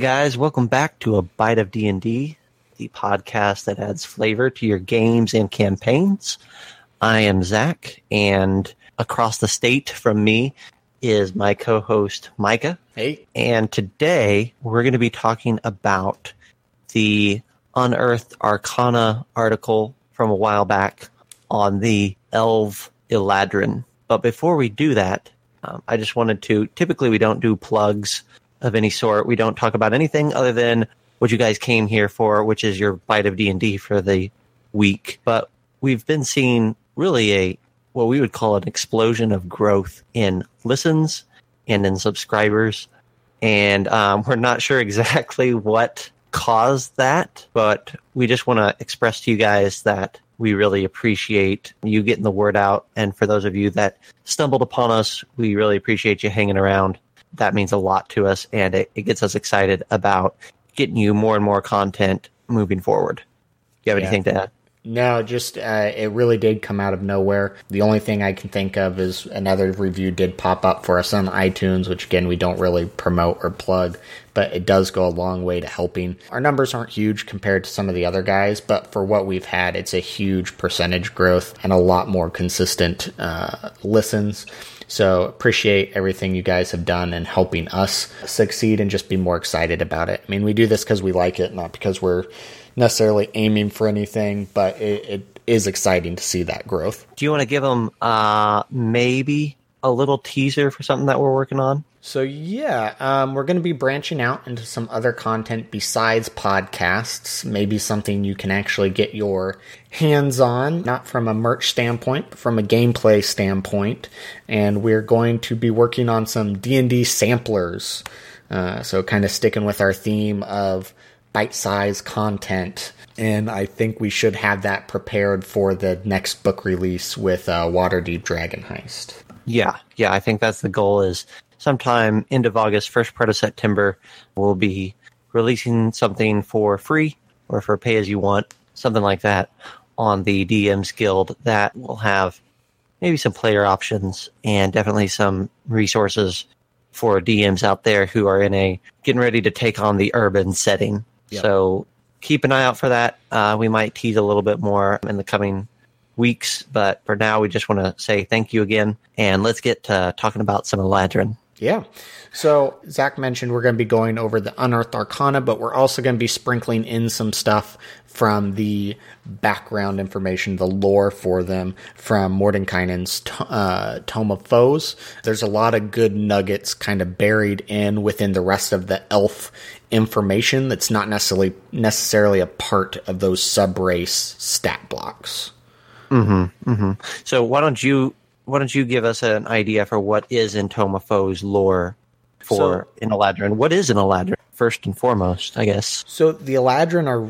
Guys, welcome back to a bite of D and D, the podcast that adds flavor to your games and campaigns. I am Zach, and across the state from me is my co-host Micah. Hey. And today we're going to be talking about the Unearthed Arcana article from a while back on the Elf Eladrin. But before we do that, um, I just wanted to. Typically, we don't do plugs of any sort. We don't talk about anything other than what you guys came here for, which is your bite of D and D for the week. But we've been seeing really a what we would call an explosion of growth in listens and in subscribers, and um, we're not sure exactly what caused that, but we just want to express to you guys that we really appreciate you getting the word out. And for those of you that stumbled upon us, we really appreciate you hanging around. That means a lot to us, and it, it gets us excited about getting you more and more content moving forward. Do you have Yeah. anything to add? No, just uh, it really did come out of nowhere. The only thing I can think of is another review did pop up for us on iTunes, which again we don't really promote or plug, but it does go a long way to helping. Our numbers aren't huge compared to some of the other guys, but for what we've had, it's a huge percentage growth and a lot more consistent uh, listens. So appreciate everything you guys have done and helping us succeed and just be more excited about it. I mean, we do this because we like it, not because we're necessarily aiming for anything, but it, it is exciting to see that growth. Do you want to give them uh, maybe a little teaser for something that we're working on? So yeah, um, we're going to be branching out into some other content besides podcasts. Maybe something you can actually get your hands on, not from a merch standpoint, but from a gameplay standpoint. And we're going to be working on some D and D samplers. Uh, so kind of sticking with our theme of bite-sized content. And I think we should have that prepared for the next book release with uh, Waterdeep Dragon Heist. Yeah, yeah, I think that's the goal is sometime end of August, first part of September, we'll be releasing something for free or for pay as you want, something like that on the DMs Guild that will have maybe some player options and definitely some resources for DMs out there who are in a getting ready to take on the urban setting. Yep. So keep an eye out for that. Uh, we might tease a little bit more in the coming weeks, but for now, we just want to say thank you again, and let's get to talking about some Eladrin. Yeah. So Zach mentioned we're going to be going over the unearthed arcana, but we're also going to be sprinkling in some stuff from the background information, the lore for them from Mordenkainen's uh, Tome of Foes. There's a lot of good nuggets kind of buried in within the rest of the elf information that's not necessarily necessarily a part of those sub race stat blocks. So why don't you why don't you give us an idea for what is in Tome of Foes lore for in Eladrin? What is in Eladrin first and foremost? I guess. So the Eladrin are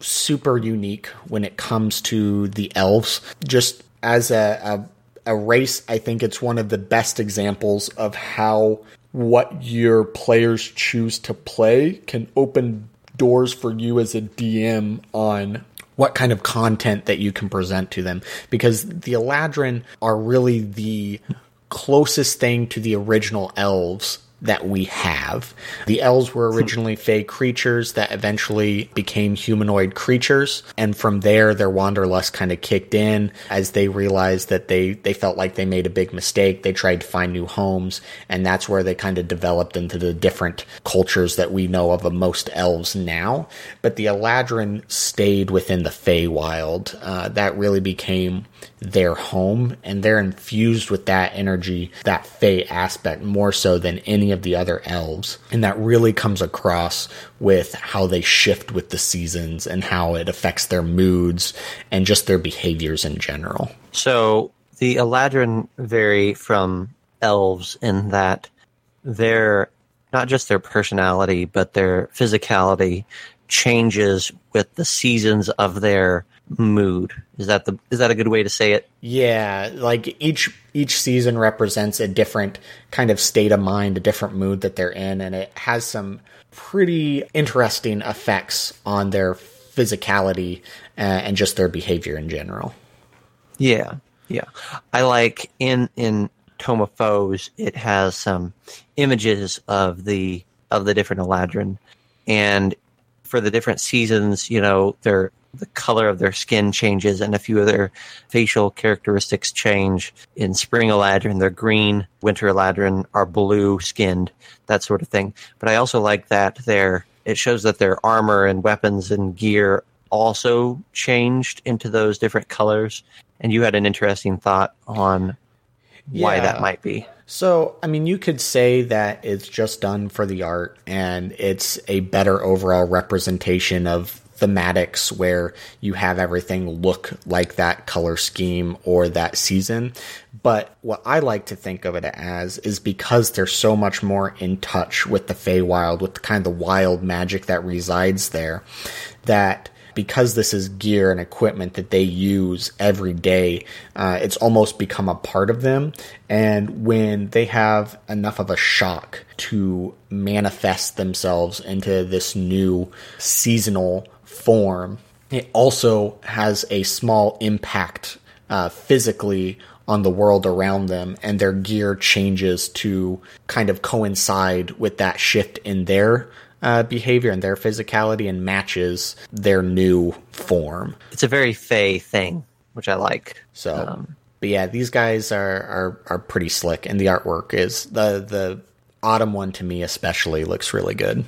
super unique when it comes to the elves. Just as a, a, a race, I think it's one of the best examples of how what your players choose to play can open doors for you as a DM on what kind of content that you can present to them. Because the Eladrin are really the closest thing to the original elves that we have. The elves were originally fey creatures that eventually became humanoid creatures, and from there their wanderlust kind of kicked in as they realized that they they felt like they made a big mistake. They tried to find new homes, and that's where they kind of developed into the different cultures that we know of of most elves now. But the Eladrin stayed within the Feywild. Uh, that really became their home and they're infused with that energy, that Fey aspect more so than any of the other elves. And that really comes across with how they shift with the seasons and how it affects their moods and just their behaviors in general. So the Eladrin vary from elves in that their not just their personality, but their physicality changes with the seasons of their mood. Is that the is that a good way to say it? Yeah, like each each season represents a different kind of state of mind, a different mood that they're in, and it has some pretty interesting effects on their physicality uh, and just their behavior in general. Yeah, yeah. I like in in Tome of Foes, it has some images of the of the different Eladrin. And for the different seasons, you know, their the color of their skin changes and a few of their facial characteristics change. In spring Eladrin, they're green. Winter Eladrin are blue skinned, that sort of thing. But I also like that their it shows that their armor and weapons and gear also changed into those different colors. And you had an interesting thought on why Yeah. that might be. So, I mean, you could say that it's just done for the art and it's a better overall representation of thematics where you have everything look like that color scheme or that season. But what I like to think of it as is because they're so much more in touch with the Feywild, with the kind of the wild magic that resides there, that because this is gear and equipment that they use every day, uh, it's almost become a part of them. And when they have enough of a shock to manifest themselves into this new seasonal form, it also has a small impact uh, physically on the world around them, and their gear changes to kind of coincide with that shift in their uh, behavior and their physicality and matches their new form. It's a very Fey thing, which I like. So, Um, but yeah, these guys are, are are pretty slick, and the artwork is the the autumn one to me especially looks really good.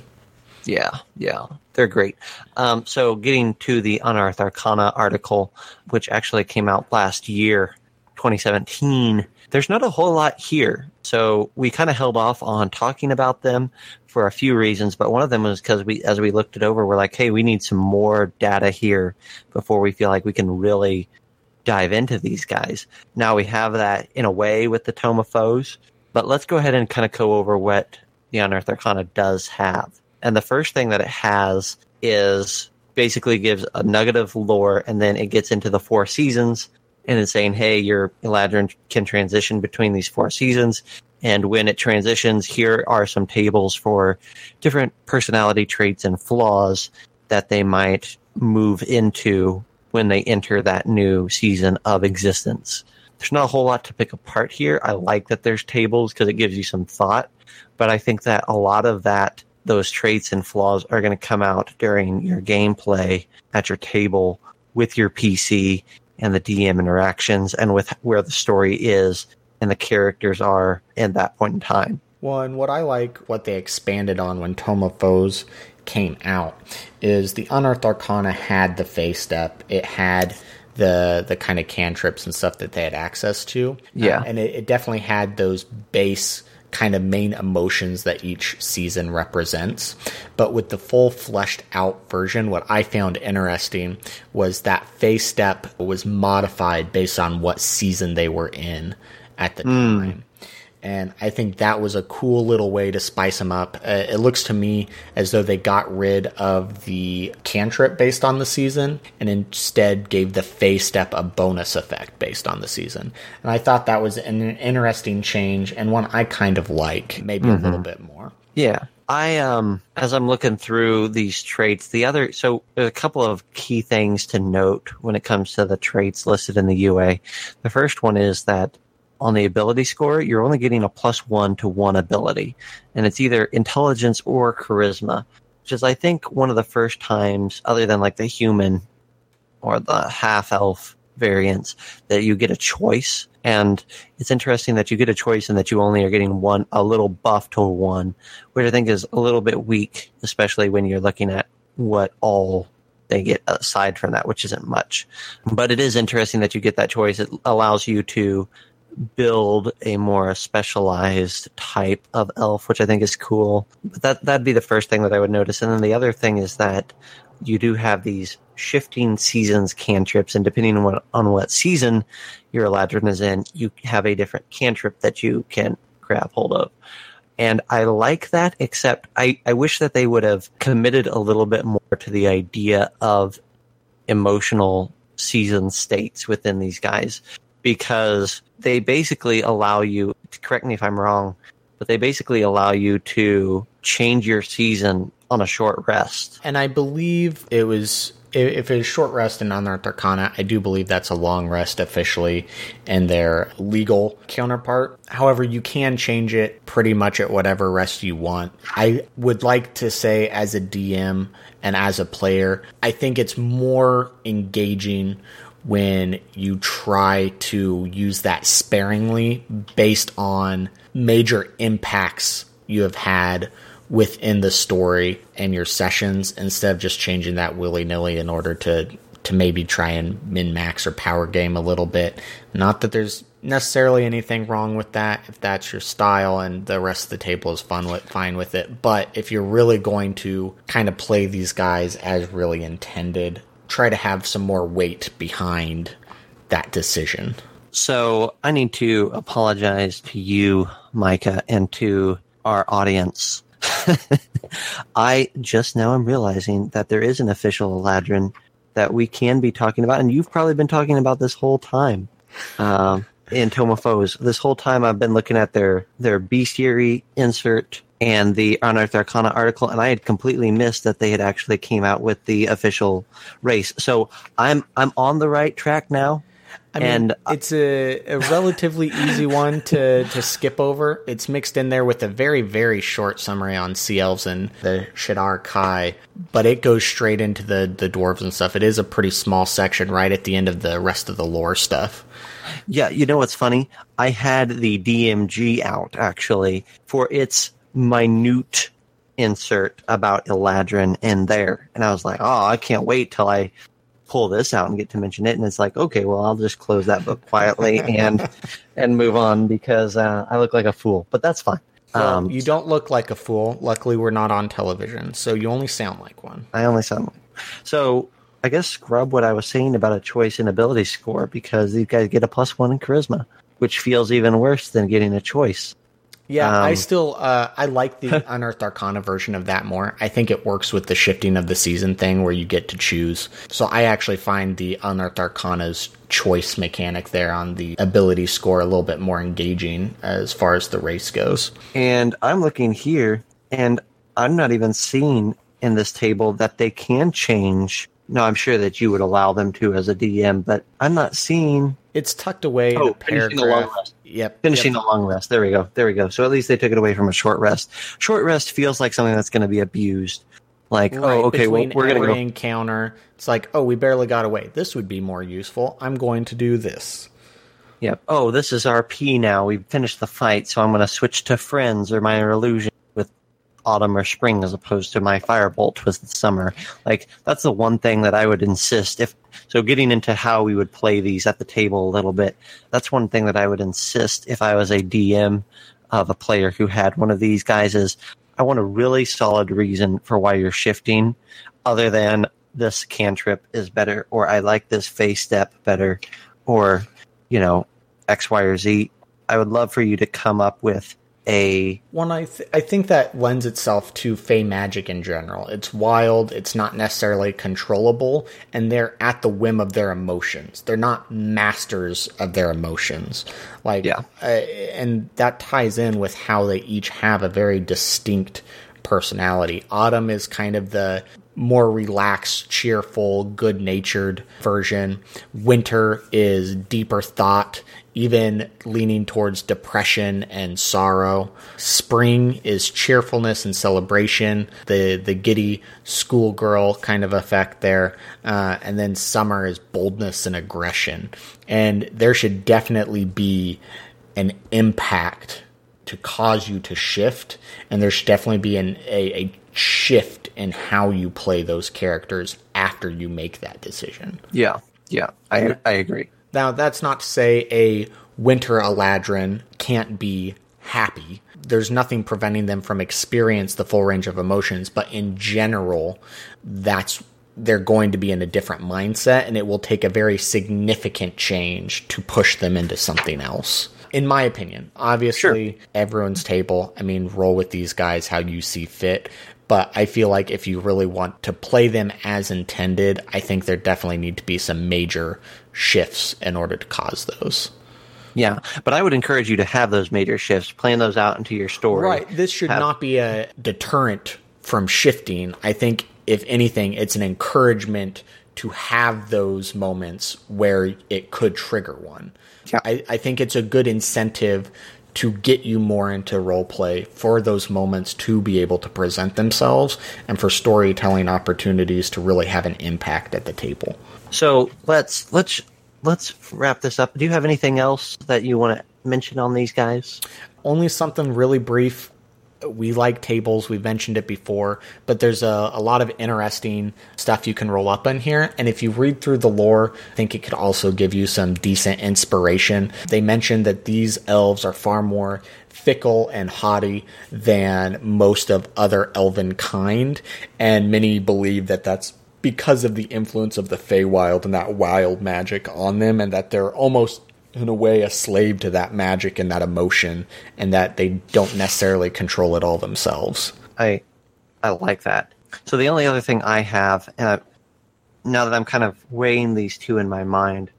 Yeah, yeah, they're great. Um, so, getting to the Unearthed Arcana article, which actually came out last year, 2017, there's not a whole lot here. So, we kind of held off on talking about them for a few reasons, but one of them was because we, as we looked it over, we're like, hey, we need some more data here before we feel like we can really dive into these guys. Now we have that in a way with the Tome of Foes, but let's go ahead and kind of go over what the Unearthed Arcana does have. And the first thing that it has is basically gives a nugget of lore, and then it gets into the four seasons, and it's saying, hey, your Eladrin can transition between these four seasons. And when it transitions, here are some tables for different personality traits and flaws that they might move into when they enter that new season of existence. There's not a whole lot to pick apart here. I like that there's tables because it gives you some thought, but I think that a lot of that, those traits and flaws are going to come out during your gameplay at your table with your PC and the DM interactions and with where the story is and the characters are in that point in time. Well, and what I like, what they expanded on when Tome of Foes came out, is the Unearthed Arcana had the Fey Step. It had the the kind of cantrips and stuff that they had access to. Yeah. And it, it definitely had those base kind of main emotions that each season represents. But with the full fleshed out version, what I found interesting was that Fey Step was modified based on what season they were in at the hmm. time and I think that was a cool little way to spice them up. Uh, it looks to me as though they got rid of the cantrip based on the season and instead gave the Fey Step a bonus effect based on the season. And I thought that was an interesting change and one I kind of like, maybe a little bit more. Yeah. I um as I'm looking through these traits, the other so there's a couple of key things to note when it comes to the traits listed in the UA. The first one is that on the ability score, you're only getting a plus one to one ability, and it's either intelligence or charisma, which is I think one of the first times, other than like the human or the half elf variants, that you get a choice. And it's interesting that you get a choice and that you only are getting one, a little buff to one, which I think is a little bit weak, especially when you're looking at what all they get aside from that, which isn't much. But it is interesting that you get that choice. It allows you to build a more specialized type of elf, which I think is cool. But that that'd be the first thing that I would notice. And then the other thing is that you do have these shifting seasons cantrips, and depending on what on what season your Eladrin is in, you have a different cantrip that you can grab hold of. And I like that, except I, I wish that they would have committed a little bit more to the idea of emotional season states within these guys because they basically allow you, correct me if I'm wrong, but they basically allow you to change your season on a short rest. And I believe it was if, it's short rest in Unearthed Arcana, I do believe that's a long rest officially in their legal counterpart. However, you can change it pretty much at whatever rest you want. I would like to say, as a DM and as a player, I think it's more engaging when you try to use that sparingly based on major impacts you have had within the story and your sessions instead of just changing that willy nilly in order to to maybe try and min max or power game a little bit. Not that there's necessarily anything wrong with that if that's your style and the rest of the table is fun with fine with it. But if you're really going to kind of play these guys as really intended, try to have some more weight behind that decision. So I need to apologize to you, Micah, and to our audience. I just now am realizing that there is an official Eladrin that we can be talking about, and you've probably been talking about this whole time. Um, in Tome this whole time I've been looking at their their bestiary insert and the Unearthed Arcana article, and I had completely missed that they had actually came out with the official race. So I'm I'm on the right track now. I mean, and it's a, a relatively easy one to, to skip over. It's mixed in there with a very, very short summary on sea elves and the Shadar Kai, but it goes straight into the, the dwarves and stuff. It is a pretty small section right at the end of the rest of the lore stuff. Yeah, you know what's funny? I had the DMG out actually for its minute insert about Eladrin in there. And I was like, oh, I can't wait till I pull this out and get to mention it. And it's like, okay, well, I'll just close that book quietly and and move on because uh, I look like a fool. But that's fine. Well, um, you don't look like a fool. Luckily, we're not on television, so you only sound like one. I only sound like. So I guess scrub what I was saying about a choice and ability score because these guys get a plus one in charisma, which feels even worse than getting a choice. Yeah, um, I still uh, I like the Unearthed Arcana version of that more. I think it works with the shifting of the season thing where you get to choose. So I actually find the Unearthed Arcana's choice mechanic there on the ability score a little bit more engaging as far as the race goes. And I'm looking here, and I'm not even seeing in this table that they can change. No, I'm sure that you would allow them to as a DM, but I'm not seeing. It's tucked away oh, in a paragraph Yep. Finishing yep. a long rest. There we go. There we go. So at least they took it away from a short rest. Short rest feels like something that's going to be abused. Like, oh, right, oh, okay, well, we're going to go encounter. It's like, oh, we barely got away. This would be more useful. I'm going to do this. Yep. Oh, this is RP now. We've finished the fight, so I'm going to switch to friends or minor illusion autumn or spring as opposed to my firebolt was the summer. Like that's the one thing that I would insist if so getting into how we would play these at the table a little bit, that's one thing that I would insist if I was a DM of a player who had one of these guys is I want a really solid reason for why you're shifting other than this cantrip is better or I like this Fey Step better or, you know, X, Y, or Z. I would love for you to come up with a one I th- I think that lends itself to Fey magic in general. It's wild, it's not necessarily controllable, and they're at the whim of their emotions. They're not masters of their emotions. Like yeah. Uh, and that ties in with how they each have a very distinct personality. Autumn is kind of the more relaxed, cheerful, good natured version. Winter is deeper thought even leaning towards depression and sorrow. Spring is cheerfulness and celebration, the the giddy schoolgirl kind of effect there, uh, and then summer is boldness and aggression. And there should definitely be an impact to cause you to shift, and there should definitely be an, a, a shift in how you play those characters after you make that decision. Yeah, yeah, I I agree. Now, that's not to say a winter Eladrin can't be happy. There's nothing preventing them from experience the full range of emotions, but in general, that's they're going to be in a different mindset and it will take a very significant change to push them into something else. In my opinion, obviously sure. everyone's table. I mean, roll with these guys how you see fit. But I feel like if you really want to play them as intended, I think there definitely need to be some major shifts in order to cause those. Yeah, but I would encourage you to have those major shifts, plan those out into your story. Right. This should have, not be a deterrent from shifting. I think, if anything, it's an encouragement to have those moments where it could trigger one. Yeah. I, I think it's a good incentive to get you more into role play for those moments to be able to present themselves and for storytelling opportunities to really have an impact at the table. So let's let's let's wrap this up. Do you have anything else that you want to mention on these guys? Only something really brief. We like tables. We've mentioned it before, but there's a, a lot of interesting stuff you can roll up in here. And if you read through the lore, I think it could also give you some decent inspiration. They mentioned that these elves are far more fickle and haughty than most of other elven kind, and many believe that that's because of the influence of the Feywild and that wild magic on them, and that they're almost in a way a slave to that magic and that emotion, and that they don't necessarily control it all themselves. I I like that. So the only other thing I have, and I, now that I'm kind of weighing these two in my mind,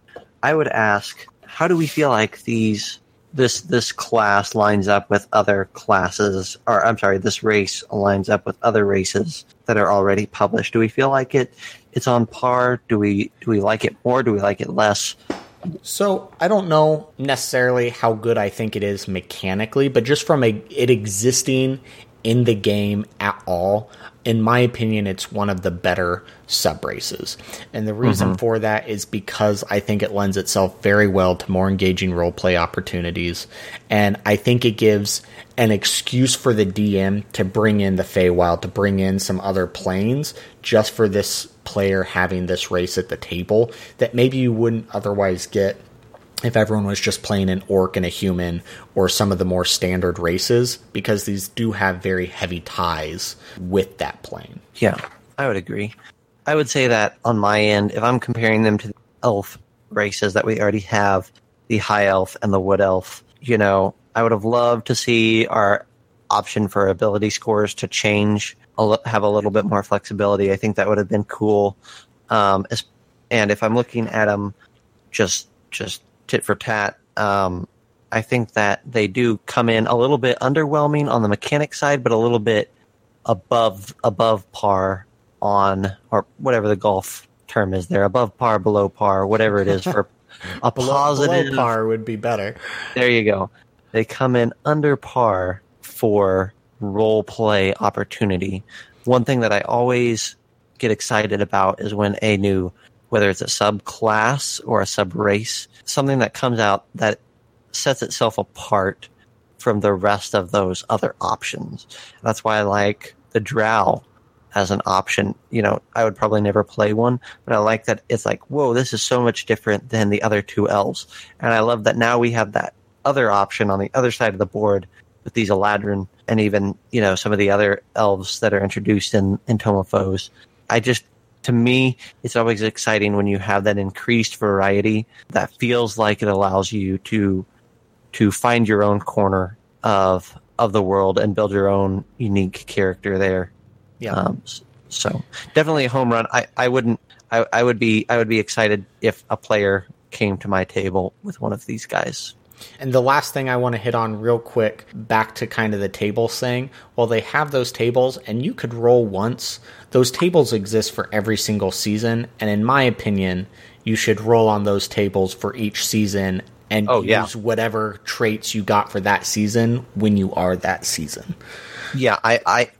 I would ask, how do we feel like these this this class lines up with other classes, or I'm sorry, this race lines up with other races that are already published? Do we feel like it it's on par? Do we do we like it more? Do we like it less? So I don't know necessarily how good I think it is mechanically, but just from a it existing in the game at all, in my opinion, it's one of the better sub races. And the reason mm-hmm. for that is because I think it lends itself very well to more engaging role play opportunities. And I think it gives an excuse for the DM to bring in the Feywild, to bring in some other planes just for this player having this race at the table that maybe you wouldn't otherwise get if everyone was just playing an orc and a human or some of the more standard races because these do have very heavy ties with that plane. Yeah, I would agree. I would say that on my end, if I'm comparing them to the elf races that we already have, the high elf and the wood elf, you know, I would have loved to see our option for ability scores to change, have a little bit more flexibility. I think that would have been cool. Um, and if I'm looking at them just just tit for tat, um, I think that they do come in a little bit underwhelming on the mechanic side, but a little bit above above par on or whatever the golf term is there above par below par whatever it is for a Below, positive below par would be better. there you go they come in under par for role play opportunity one thing that i always get excited about is when a new whether it's a subclass or a sub race something that comes out that sets itself apart from the rest of those other options. That's why I like the Drow as an option. You know, I would probably never play one, but I like that it's like, whoa, this is so much different than the other two elves. And I love that now we have that other option on the other side of the board with these Eladrin and even, you know, some of the other elves that are introduced in, in Tome of Foes. I just, to me, it's always exciting when you have that increased variety that feels like it allows you to to find your own corner of of the world and build your own unique character there. Yeah. Um, so definitely a home run. I, I wouldn't. I, I would be. I would be excited if a player came to my table with one of these guys. And the last thing I want to hit on real quick, back to kind of the tables thing. Well, they have those tables, and you could roll once. Those tables exist for every single season, and in my opinion, you should roll on those tables for each season and Oh, use yeah. whatever traits you got for that season when you are that season. Yeah, I, I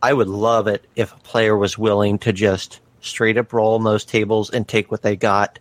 I would love it if a player was willing to just straight up roll on those tables and take what they got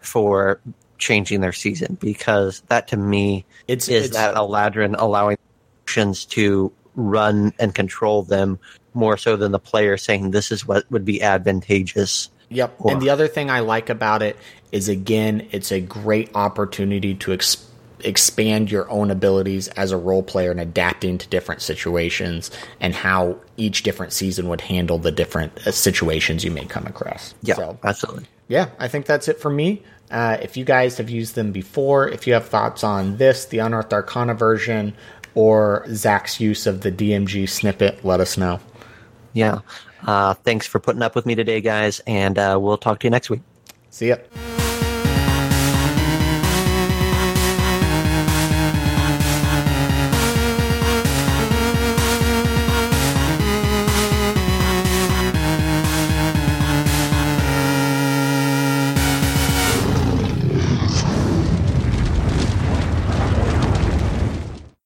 for changing their season because that to me It's- is it's- that Eladrin allowing actions to run and control them more so than the player saying this is what would be advantageous. Yep. Or- And the other thing I like about it is again, it's a great opportunity to ex- expand your own abilities as a role player and adapting to different situations and how each different season would handle the different uh, situations you may come across. Yeah, So, absolutely. yeah, I think that's it for me. Uh, if you guys have used them before, if you have thoughts on this, the Unearthed Arcana version, or Zach's use of the DMG snippet, let us know. Yeah. Uh, thanks for putting up with me today, guys, and uh, we'll talk to you next week. See ya.